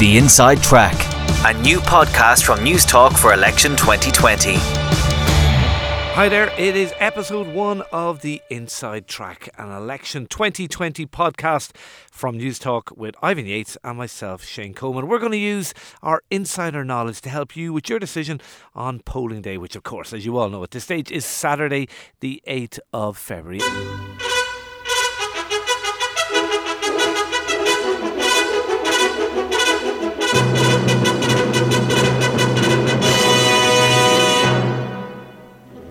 The Inside Track, a new podcast from Newstalk for election 2020. Hi there, it is episode one of the Inside Track, an election 2020 podcast from Newstalk with Ivan Yates and myself, Shane Coleman. We're going to use our insider knowledge to help you with your decision on polling day, which, of course, as you all know at this stage, is Saturday, the 8th of February.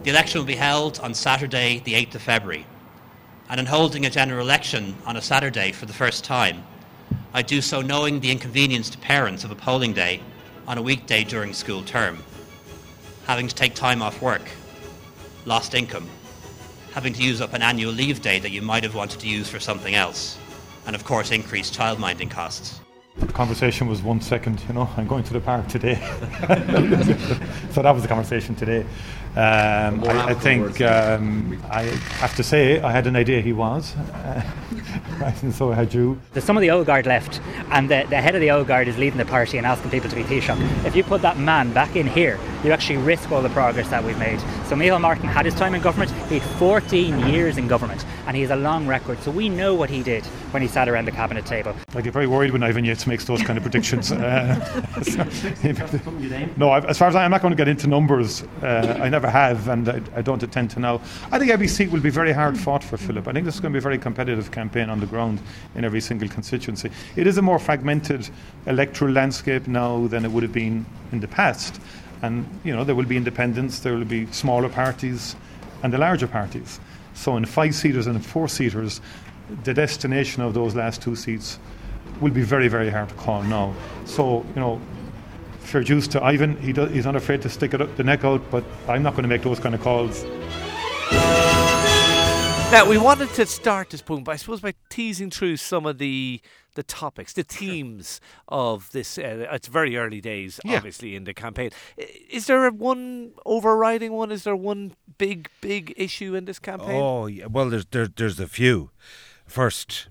The election will be held on Saturday, the 8th of February. And in holding a general election on a Saturday for the first time, I do so knowing the inconvenience to parents of a polling day on a weekday during school term, having to take time off work, lost income, having to use up an annual leave day that you might have wanted to use for something else, and of course increased childminding costs. The conversation was one second, you know, I'm going to the park today. so that was the conversation today. Um, I, I, think um, I have to say I had an idea he was, uh, and so had you. There's some of the old guard left, and the, the head of the old guard is leading the party and asking people to be Taoiseach. If you put that man back in here, you actually risk all the progress that we've made. So Micheál Martin had his time in government. He had 14 years in government, and he has a long record. So we know what he did when he sat around the cabinet table. I get very worried when Ivan Yates makes those kind of predictions. uh, no, as far as I, am not going to get into numbers. Uh, I never have, and I, I, don't intend to now. I think every seat will be very hard fought for Philip. I think this is going to be a very competitive campaign on the ground in every single constituency. It is a more fragmented electoral landscape now than it would have been in the past. And, you know, there will be independents, there will be smaller parties, and the larger parties. So in five seaters and four seaters, the destination of those last two seats will be very, very hard to call now. So, you know, fair dues to Ivan. He he's not afraid to stick it up the neck out, but I'm not going to make those kind of calls. Now we wanted to start this boom, but I suppose by teasing through some of the the topics, the themes of this. Uh, it's very early days, yeah. obviously, in the campaign. Is there one overriding one? Is there one big, big issue in this campaign? Oh, yeah. Well, there's there, there's a few. First,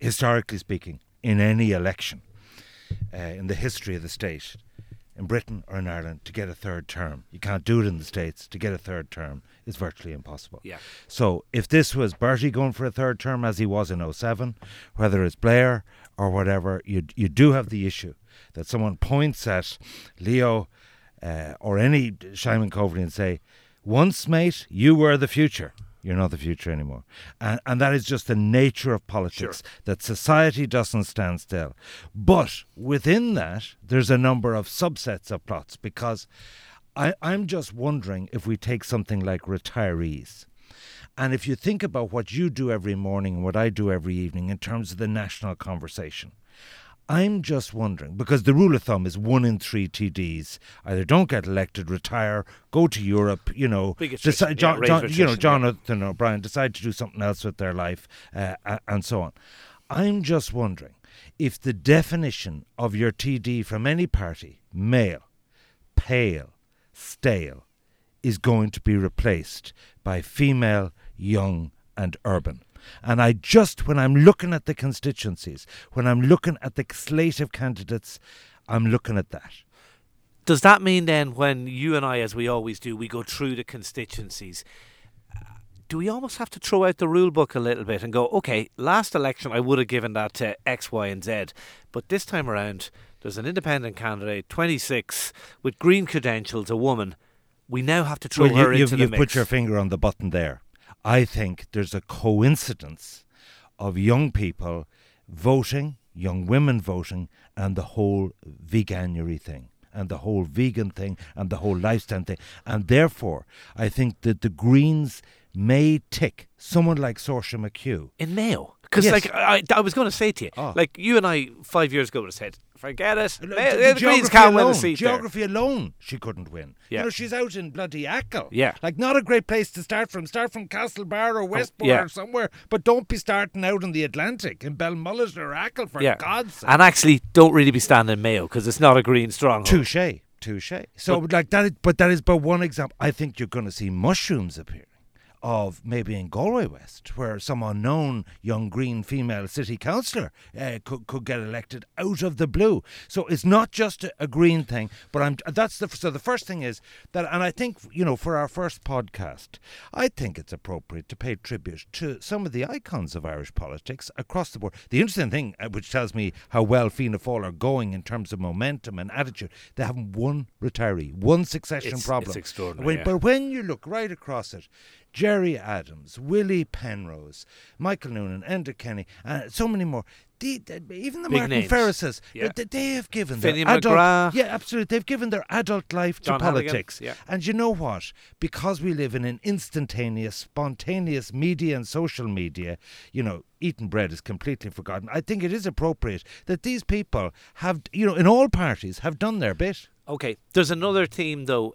historically speaking, in any election uh, in the history of the state, in Britain or in Ireland, to get a third term. You can't do it in the States. To get a third term is virtually impossible. Yeah. So if this was Bertie going for a third term as he was in 07, whether it's Blair or whatever, you, you do have the issue that someone points at Leo uh, or any Simon Coveney and say, once, mate, you were the future. You're not the future anymore. And, and that is just the nature of politics, sure. that society doesn't stand still. But within that, there's a number of subsets of plots because I, I'm just wondering if we take something like retirees. And if you think about what you do every morning and what I do every evening in terms of the national conversation, I'm just wondering because the rule of thumb is one in three TDs either don't get elected, retire, go to Europe, you know, decide, John, yeah, John, you know, Jonathan O'Brien decide to do something else with their life, uh, and so on. I'm just wondering if the definition of your TD from any party, male, pale, stale, is going to be replaced by female, young, and urban. And I just, when I'm looking at the constituencies, when I'm looking at the slate of candidates, I'm looking at that. Does that mean then, when you and I, as we always do, we go through the constituencies, uh, do we almost have to throw out the rule book a little bit and go, okay, last election I would have given that to X, Y, and Z, but this time around there's an independent candidate, 26, with green credentials, a woman. We now have to throw well, her you, into the mix. You've put your finger on the button there. I think there's a coincidence of young people voting, young women voting, and the whole veganuary thing. And the whole vegan thing and the whole lifestyle thing. And therefore, I think that the Greens may tick someone like Saoirse McHugh. In Mayo? Because, yes. like, I, I was going to say to you, oh. like, you and I five years ago would have said, Forget it. The, the, the Greens can't alone, win a seat Geography there. alone, she couldn't win. Yeah. You know, she's out in bloody Achill. Yeah. Like, not a great place to start from. Start from Castlebar or Westport oh, yeah. or somewhere, but don't be starting out in the Atlantic in Belmullet or Achill, for yeah. God's sake. And actually, don't really be standing Mayo because it's not a Green stronghold. Touche. Touche. So, but, like, that is, but that is but one example. I think you're going to see mushrooms appearing. Of maybe in Galway West, where some unknown young green female city councillor uh, could, could get elected out of the blue. So it's not just a, a green thing, but I'm that's the so the first thing is that, and I think you know for our first podcast, I think it's appropriate to pay tribute to some of the icons of Irish politics across the board. The interesting thing, uh, which tells me how well Fianna Fáil are going in terms of momentum and attitude, they haven't one retiree, one succession It's- problem. it's extraordinary, When- yeah. But when you look right across it, Gerry Adams, Willie Penrose, Michael Noonan, Enda Kenny, uh, so many more. The, the- even the Big Martin names. Ferrises, Yeah. they, they have given Finney their adult, McGrath. yeah, absolutely. They've given their adult life to John politics. yeah. And you know what? Because we live in an instantaneous, spontaneous media and social media, you know, eating bread is completely forgotten. I think it is appropriate that these people have, you know, in all parties, have done their bit. Okay, there's another theme though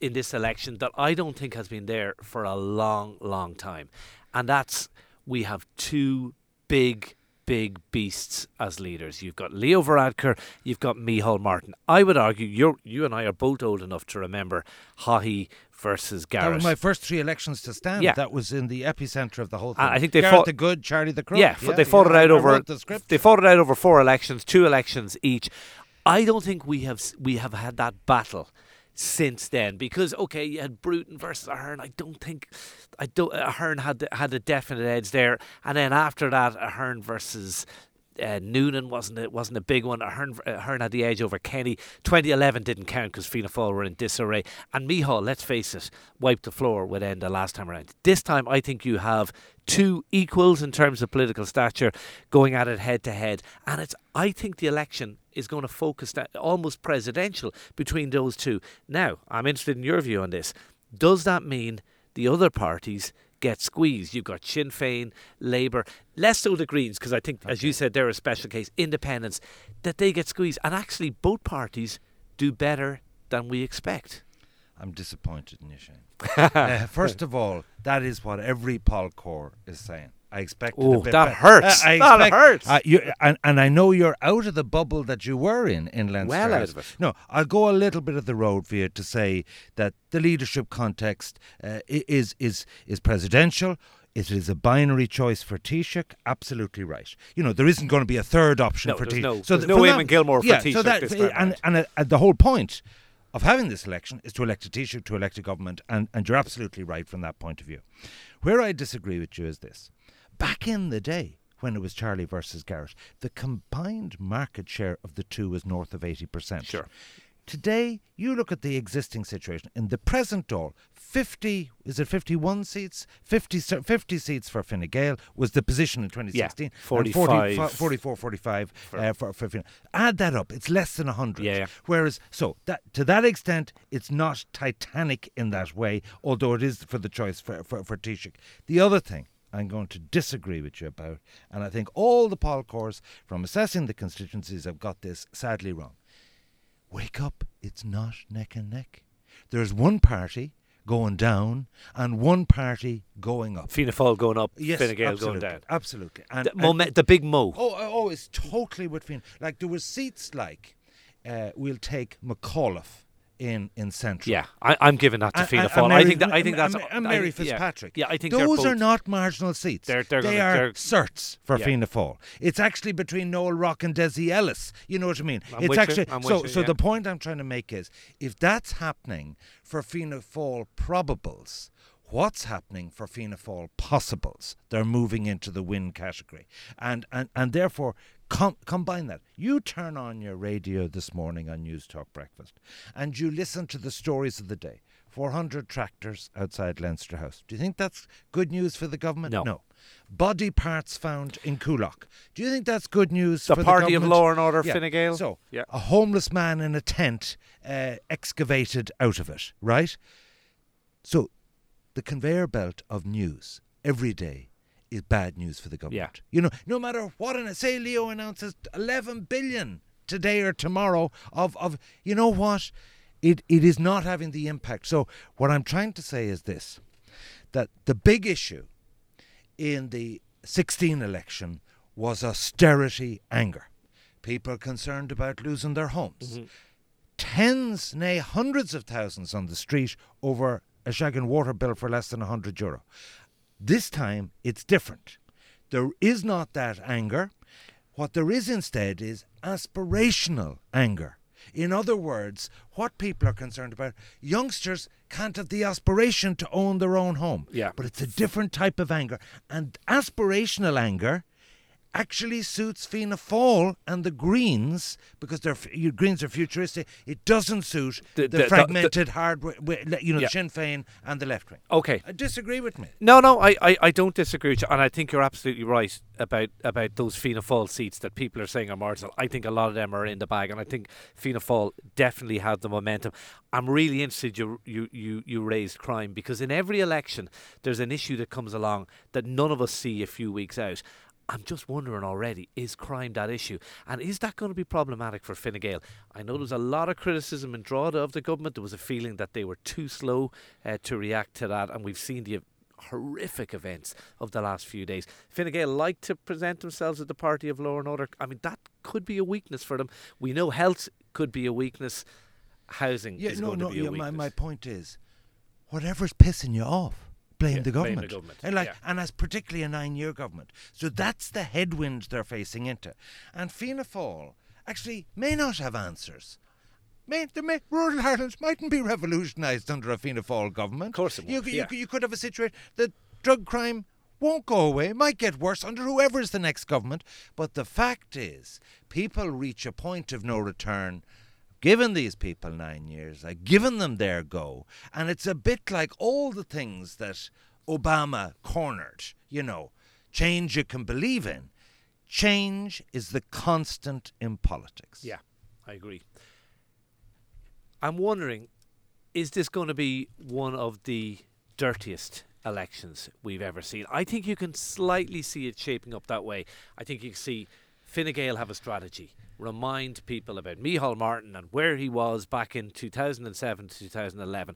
in this election that I don't think has been there for a long, long time, and that's we have two big, big beasts as leaders. You've got Leo Varadkar, you've got Micheál Martin. I would argue you you and I are both old enough to remember Haughey versus Garret. That Garret. was my first three elections to stand. Yeah. That was in the epicenter of the whole thing. I think they Garret fought- the Good, Charlie the Crook. Yeah, f- they fought yeah, it out I over the script. They fought it out over four elections, two elections each. I don't think we have we have had that battle since then because okay, you had Bruton versus Ahern. I don't think I don't Ahern had had a definite edge there, and then after that, Ahern versus. Uh, Noonan wasn't it wasn't a big one. Ahern, Ahern had the edge over Kenny. 2011 didn't count because Fianna Fáil were in disarray. And Micheál, let's face it, wiped the floor with Enda last time around. This time, I think you have two equals in terms of political stature going at it head to head. And it's I think the election is going to focus that almost presidential between those two. Now, I'm interested in your view on this. Does that mean the other parties get squeezed? You've got Sinn Féin, Labour, less so the Greens, because I think, as you said, they're a special case, independents, that they get squeezed. And actually, both parties do better than we expect. I'm disappointed in you, Shane. uh, first of all, that is what every poll core is saying. I expect. Oh, that hurts. I That expect, hurts. Uh, you, and, and I know you're out of the bubble that you were in in Leinster. Well out of it. No, I'll go a little bit of the road for you to say that the leadership context uh, is is is presidential. It is a binary choice for Taoiseach. Absolutely right. You know there isn't going to be a third option No, for Taoiseach. no- so th- no Eamon Gilmore for yeah, so Taoiseach that, this and, and, uh, and the whole point of having this election is to elect a Taoiseach, to elect a government, and, and you're absolutely right from that point of view. Where I disagree with you is this. Back in the day, when it was Charlie versus Garret, the combined market share of the two was north of 80%. Sure. Today, you look at the existing situation. In the present Dáil, 50, is it 51 seats? 50, 50 seats for Fine Gael was the position in 2016. and 45. 40 44, 45 uh, for, for Fine Add that up, it's less than 100. Yeah, yeah. Whereas, so that to that extent, it's not Titanic in that way, although it is for the choice for, for, for Taoiseach. The other thing I'm going to disagree with you about, and I think all the poll cores from assessing the constituencies have got this sadly wrong. Wake up, it's not neck and neck. There's one party going down and one party going up. Fianna Fáil going up, Yes, Fine Gael going down. Absolutely. And, The, and- moment, the big mo. Oh, oh, oh, it's totally with Finn. Like there was seats like uh, we'll take McAuliffe in in Central. Yeah, I, I'm giving that to Fianna Fáil. I think that I think that's and I Mary yeah. Fitzpatrick. Yeah, I think those are not marginal seats. They're- they're they gonna- are they're- certs for Yeah. Fianna Fáil. It's actually between Noel Rock and Dessie Ellis. You know what I mean? I'm it's actually so. you, so yeah. the point I'm trying to make is, if that's happening for Fianna Fáil probables. What's happening for Fianna Fáil possibles? They're moving into the win category, and and and therefore com- combine that. You turn on your radio this morning on Newstalk Breakfast, and you listen to the stories of the day. 400 tractors outside Leinster House. Do you think that's good news for the government? No. No. Body parts found in Coolock. Do you think that's good news The for the party of law and order, Yeah. Fine Gael. So, Yeah. a homeless man in a tent uh, excavated out of it, right? So, the conveyor belt of news every day is bad news for the government. You know, no matter what, and say Leo announces 11 billion today or tomorrow of, of you know what, it, it is not having the impact. So, what I'm trying to say is this that the big issue in the 16 election was austerity anger. People concerned about losing their homes. Mm-hmm. Tens, nay, hundreds of thousands on the street over a shagging water bill for less than 100 euro. This time it's different. There is not that anger. What there is instead is aspirational anger. In other words, what people are concerned about, youngsters can't have the aspiration to own their own home. Yeah. But it's a different type of anger. And aspirational anger actually suits Fianna Fáil and the Greens because their your Greens are futuristic. It doesn't suit The- the, the- the- fragmented hard, wi- wi- you know, Yeah. Sinn Féin and the left wing. Okay. Uh, disagree with me. No, no, I, I, I don't disagree with you, and I think you're absolutely right about about those Fianna Fáil seats that people are saying are marginal. I think a lot of them are in the bag, and I think Fianna Fáil definitely have the momentum. I'm really interested you you you you raised crime because in every election there's an issue that comes along that none of us see a few weeks out. I'm just wondering already, is crime that issue? And is that going to be problematic for Fine Gael? I know there was a lot of criticism in Drogheda of the government. There was a feeling that they were too slow uh, to react to that, and we've seen the horrific events of the last few days. Fine Gael like to present themselves as the party of law and order. I mean, that could be a weakness for them. We know health could be a weakness. Housing Yeah, is no, going no. to be a yeah, my, weakness. my point is, whatever's pissing you off, blame Yeah, the blame the government. government, And like, yeah. and that's particularly a nine-year government. So that's the headwind they're facing into. And Fianna Fáil actually may not have answers. May, there may, rural Ireland mightn't be revolutionised under a Fianna Fáil government. Of course it you, yeah. you, could- you could have a situation that drug crime won't go away. Might get worse under whoever's the next government. But the fact is, people reach a point of no return. Given these people nine years, I've given them their go, and it's a bit like all the things that Obama cornered. You know, change you can believe in. Change is the constant in politics. Yeah, I agree. I'm wondering, is this going to be one of the dirtiest elections we've ever seen? I think you can slightly see it shaping up that way. I think you can see Fine Gael have a strategy. Remind people about Micheál Martin and where he was back in 2007 to 2011.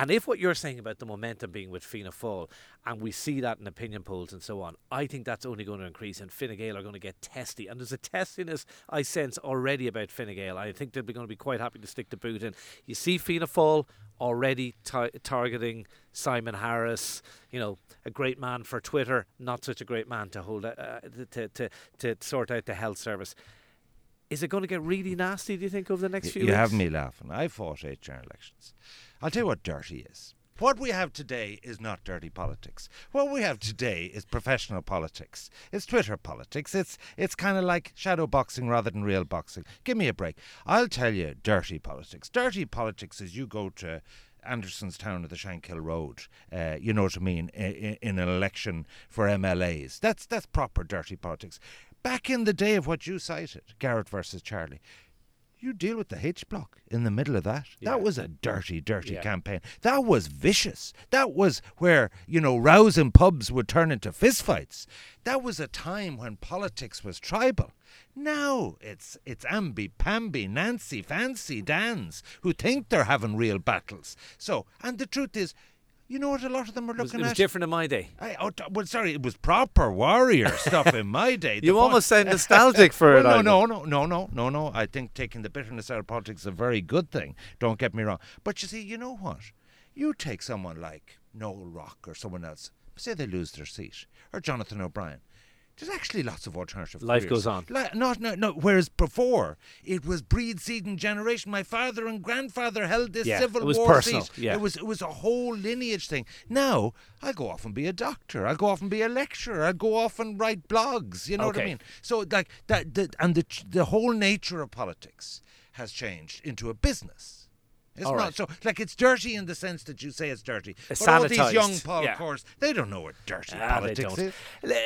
And if what you're saying about the momentum being with Fianna Fáil, and we see that in opinion polls and so on, I think that's only going to increase, and Fine Gael are going to get testy. And there's a testiness I sense already about Fine Gael. I think they're going to be quite happy to stick the boot in. You see Fianna Fáil already ta- targeting Simon Harris, you know, a great man for Twitter, not such a great man to hold uh, to, to to sort out the health service. Is it going to get really nasty? Do you think over the next few You weeks? have me laughing. I fought eight general elections. I'll tell you what dirty is. What we have today is not dirty politics. What we have today is professional politics. It's Twitter politics. It's it's kind of like shadow boxing rather than real boxing. Give me a break. I'll tell you dirty politics. Dirty politics is you go to Andersonstown the Shankill Road. Uh, you know what I mean? In, in an election for MLAs. That's that's proper dirty politics. Back in the day of what you cited, Garret versus Charlie, you deal with the H block in the middle of that. Yeah. That was a dirty, dirty Yeah. campaign. That was vicious. That was where, you know, rows in pubs would turn into fistfights. That was a time when politics was tribal. Now it's it's amby pamby, Nancy, fancy Dans who think they're having real battles. So and the truth is, you know what a lot of them are It was, looking it was at? different in my day. I, oh, well, sorry, it was proper warrior stuff in my day. The You point- almost sound nostalgic for well, it. no, no, no, no, no, no, no. I think taking the bitterness out of politics is a very good thing. Don't get me wrong. But you see, you know what? You take someone like Noel Rock or someone else, say they lose their seat, or Jonathan O'Brien. There's actually lots of alternative. Life careers. goes on. Li- not, no, no. Whereas before, it was breed, seed, and generation. My father and grandfather held this Yeah, Civil it was War personal, seat. yeah. It was it was a whole lineage thing. Now I'll go off and be a doctor. I'll go off and be a lecturer. I'll go off and write blogs. You know what I Okay. mean? So like that, the, and the the whole nature of politics has changed into a business. It's All not right. so like it's dirty in the sense that you say it's dirty. But all these young Paul yeah. Course, they don't know what dirty Ah, politics is.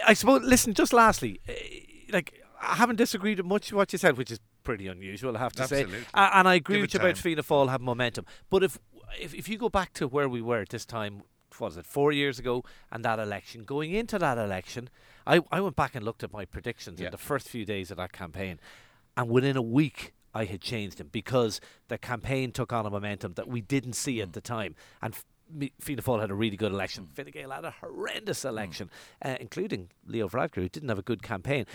I suppose. Listen, just lastly, eh, like I haven't disagreed with much of what you said, which is pretty unusual, I have to Absolutely. say. Uh, and I agree Give with it you about. Fianna Fáil have momentum. But if, if if you go back to where we were at this time, what was it, four years ago, and that election, going into that election, I I went back and looked at my predictions Yeah. in the first few days of that campaign, and within a week. I had changed him because the campaign took on a momentum that we didn't see Mm. at the time, and Fianna Fáil had a really good election. Fine Gael had a horrendous election, uh, including Leo Varadkar, who didn't have a good campaign.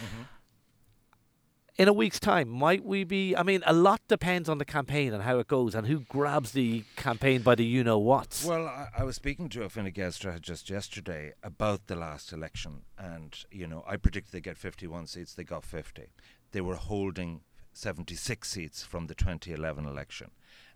in a week's time, might we be? I mean, a lot depends on the campaign and how it goes and who grabs the campaign by the you know what. Well, I, I was speaking to a Fine Gael strategist yesterday about the last election, and you know, I predicted they get 51 seats. They got 50. They were holding 76 seats from the 2011 election.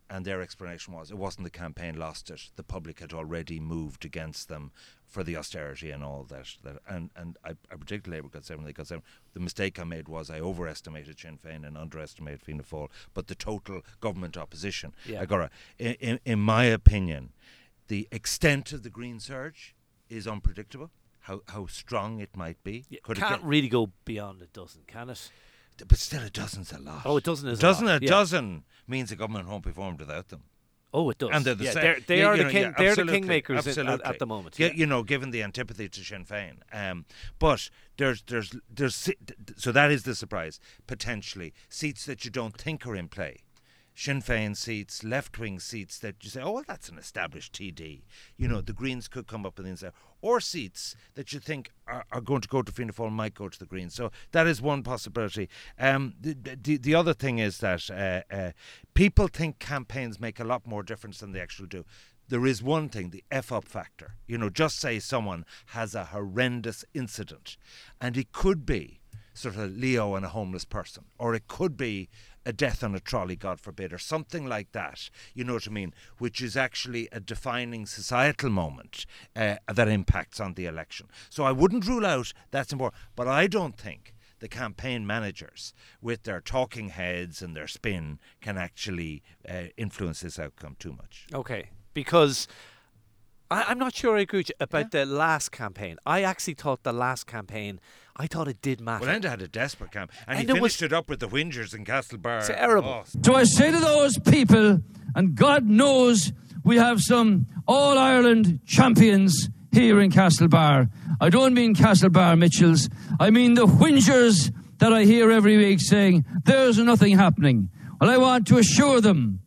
And their explanation was it wasn't the campaign lost it. The public had already moved against them for the austerity and all that. that and and I, I predicted Labour got seven, they got seven. The mistake I made was I overestimated Sinn Féin and underestimated Fianna Fáil. But the total government opposition, Yeah. Agora, in, in, in my opinion, the extent of the green surge is unpredictable. How how strong it might be. You Could it can't get- really go beyond a dozen, can it? But still, a dozen's a lot. Oh, a dozen is a dozen lot, a yeah. dozen means the government won't be formed without them. Oh, it does. And they're the yeah, same. they're, they You- are you the know, king. yeah, they're the kingmakers at, at the moment. Yeah, Yeah. you know, given the antipathy to Sinn Féin. Um, but there's there's there's so that is the surprise potentially seats that you don't think are in play. Sinn Féin seats, left wing seats that you say, oh, well, that's an established TD. You know, the Greens could come up with inside. Or seats that you think are, are going to go to Fianna Fáil might go to the Greens. So that is one possibility. Um, the, the, the other thing is that uh, uh, people think campaigns make a lot more difference than they actually do. There is one thing, the F up factor. You know, just say someone has a horrendous incident, and it could be sort of Leo and a homeless person, or it could be a death on a trolley, God forbid, or something like that. You know what I mean? Which is actually a defining societal moment uh, that impacts on the election. So I wouldn't rule out that's important, but I don't think the campaign managers, with their talking heads and their spin, can actually uh, influence this outcome too much. Okay, because I, I'm not sure I agree with you about the last campaign. I actually thought the last campaign, I thought it did matter. Well, Enda had a desperate camp, and, And he it was- finished it up with the whingers in Castlebar. Terrible. Oh, So I say to those people, and God knows we have some All Ireland champions here in Castlebar. I don't mean Castlebar Mitchels, I mean the whingers that I hear every week saying, there's nothing happening. Well, I want to assure them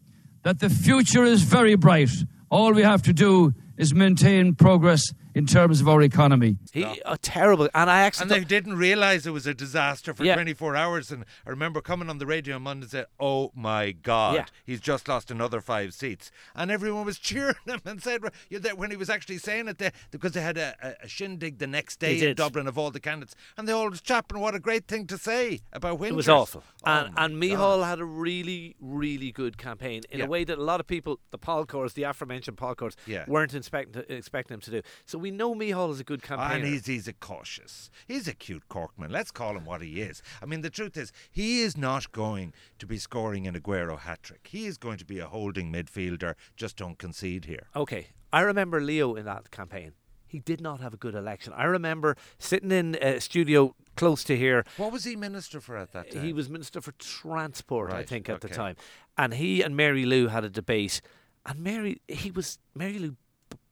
that the future is very bright. All we have to do is maintain progress in terms of our economy. he, uh, terrible. And I actually And thought- they didn't realise it was a disaster for Yeah. 24 hours. And I remember coming on the radio on Monday and said, "Oh my God, Yeah. he's just lost another five seats," and everyone was cheering him and said you know, that when he was actually saying it, they, because they had a, a, a shindig the next day in. Dublin of all the candidates, and they all was chapping what a great thing to say about Winters. It was awful. Oh and my and God. Micheál had a really, really good campaign in Yeah. a way that a lot of people, the Polcors, the aforementioned Polcors, Yeah. weren't expect, expecting him to do. So we know Micheál is a good campaigner. And he's, he's a cautious. He's a cute Corkman. Let's call him what he is. I mean, the truth is, he is not going to be scoring an Aguero hat trick. He is going to be a holding midfielder. Just don't concede here. Okay, I remember Leo in that campaign. He did not have a good election. I remember sitting in a studio close to here. What was he minister for at that time? He was Minister for Transport, I think, at the time. And he and Mary Lou had a debate. And Mary, he was, Mary Lou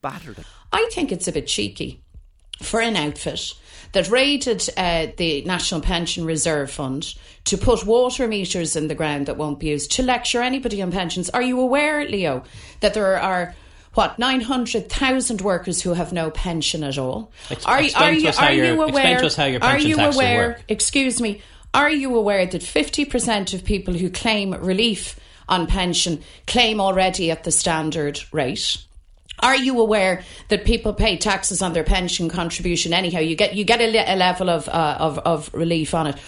battered him. I think it's a bit cheeky for an outfit that raided uh, the National Pension Reserve Fund to put water meters in the ground that won't be used to lecture anybody on pensions. Are you aware, Leo, that there are what nine hundred thousand workers who have no pension at all? Ex- are, explain are to you us how are you explain aware? to us how your are pension you aware? work. Excuse me. Are you aware that fifty percent of people who claim relief on pension claim already at the standard rate? Are you aware that people pay taxes on their pension contribution anyhow? You get you get a, le- a level of, uh, of of relief on it.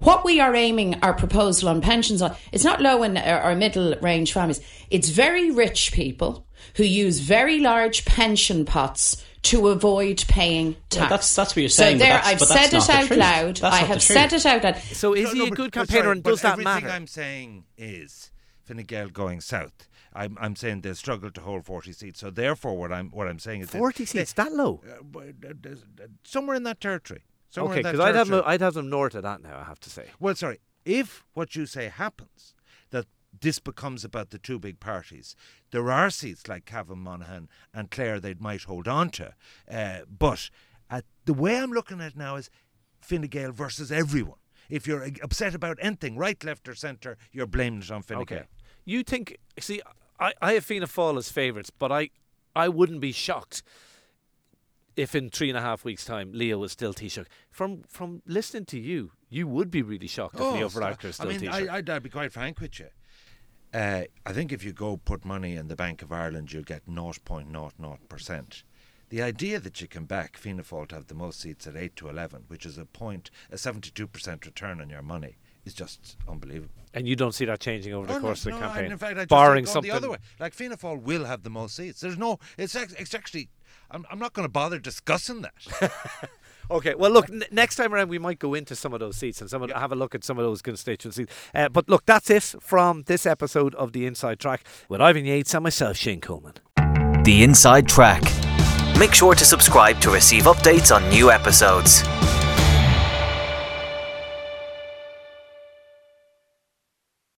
What we are aiming our proposal on pensions on, it's not low and or or middle range families. It's very rich people who use very large pension pots to avoid paying tax. Well, that's- that's what you're So saying, but there, that's- I've but that's said it out truth. loud. That's I have said it out loud. So is No, he no, a but- good but campaigner sorry, and but does that everything matter? I'm saying is Fine Gael going south. I'm, I'm saying they struggled to hold 40 seats. So therefore, what I'm what I'm saying is this. 40 seats, that low? Uh, uh, uh, somewhere in that territory. Somewhere Okay, because I'd have, them- I'd have them north of that now, I have to say. Well, sorry. If what you say happens, that this becomes about the two big parties, there are seats like Cavan Monaghan and Clare they might hold on to. Uh, but at the way I'm looking at it now is Fine Gael versus everyone. If you're uh, upset about anything, right, left, or centre, you're blaming it on Fine Okay. Gael. You think, see, I, I have Fianna Fáil as favourites, but I, I wouldn't be shocked. if in three and a half weeks' time Leo was still Taoiseach. From from listening to you, you would be really shocked if Leo Varadkar is still Oh, I mean, Taoiseach. I, I'd, I'd be quite frank with you. Uh, I think if you go put money in the Bank of Ireland, you'll get 0.00%. The idea that you can back Fianna Fáil to have the most seats at 8 to 11, which is a point, a 72% return on your money, is just unbelievable. and you don't see that changing over the Oh, no, course of the and campaign, in fact, I just barring think something. the other way. Like Fianna Fáil will have the most seats. There's no. It's ex- it's actually. I'm, I'm not going to bother discussing that. Okay, well, look, n- next time around we might go into some of those seats and some of, have a look at some of those constituencies. Uh, but look, that's it from this episode of the Inside Track with Ivan Yates and myself, Shane Coleman. The Inside Track. Make sure to subscribe to receive updates on new episodes.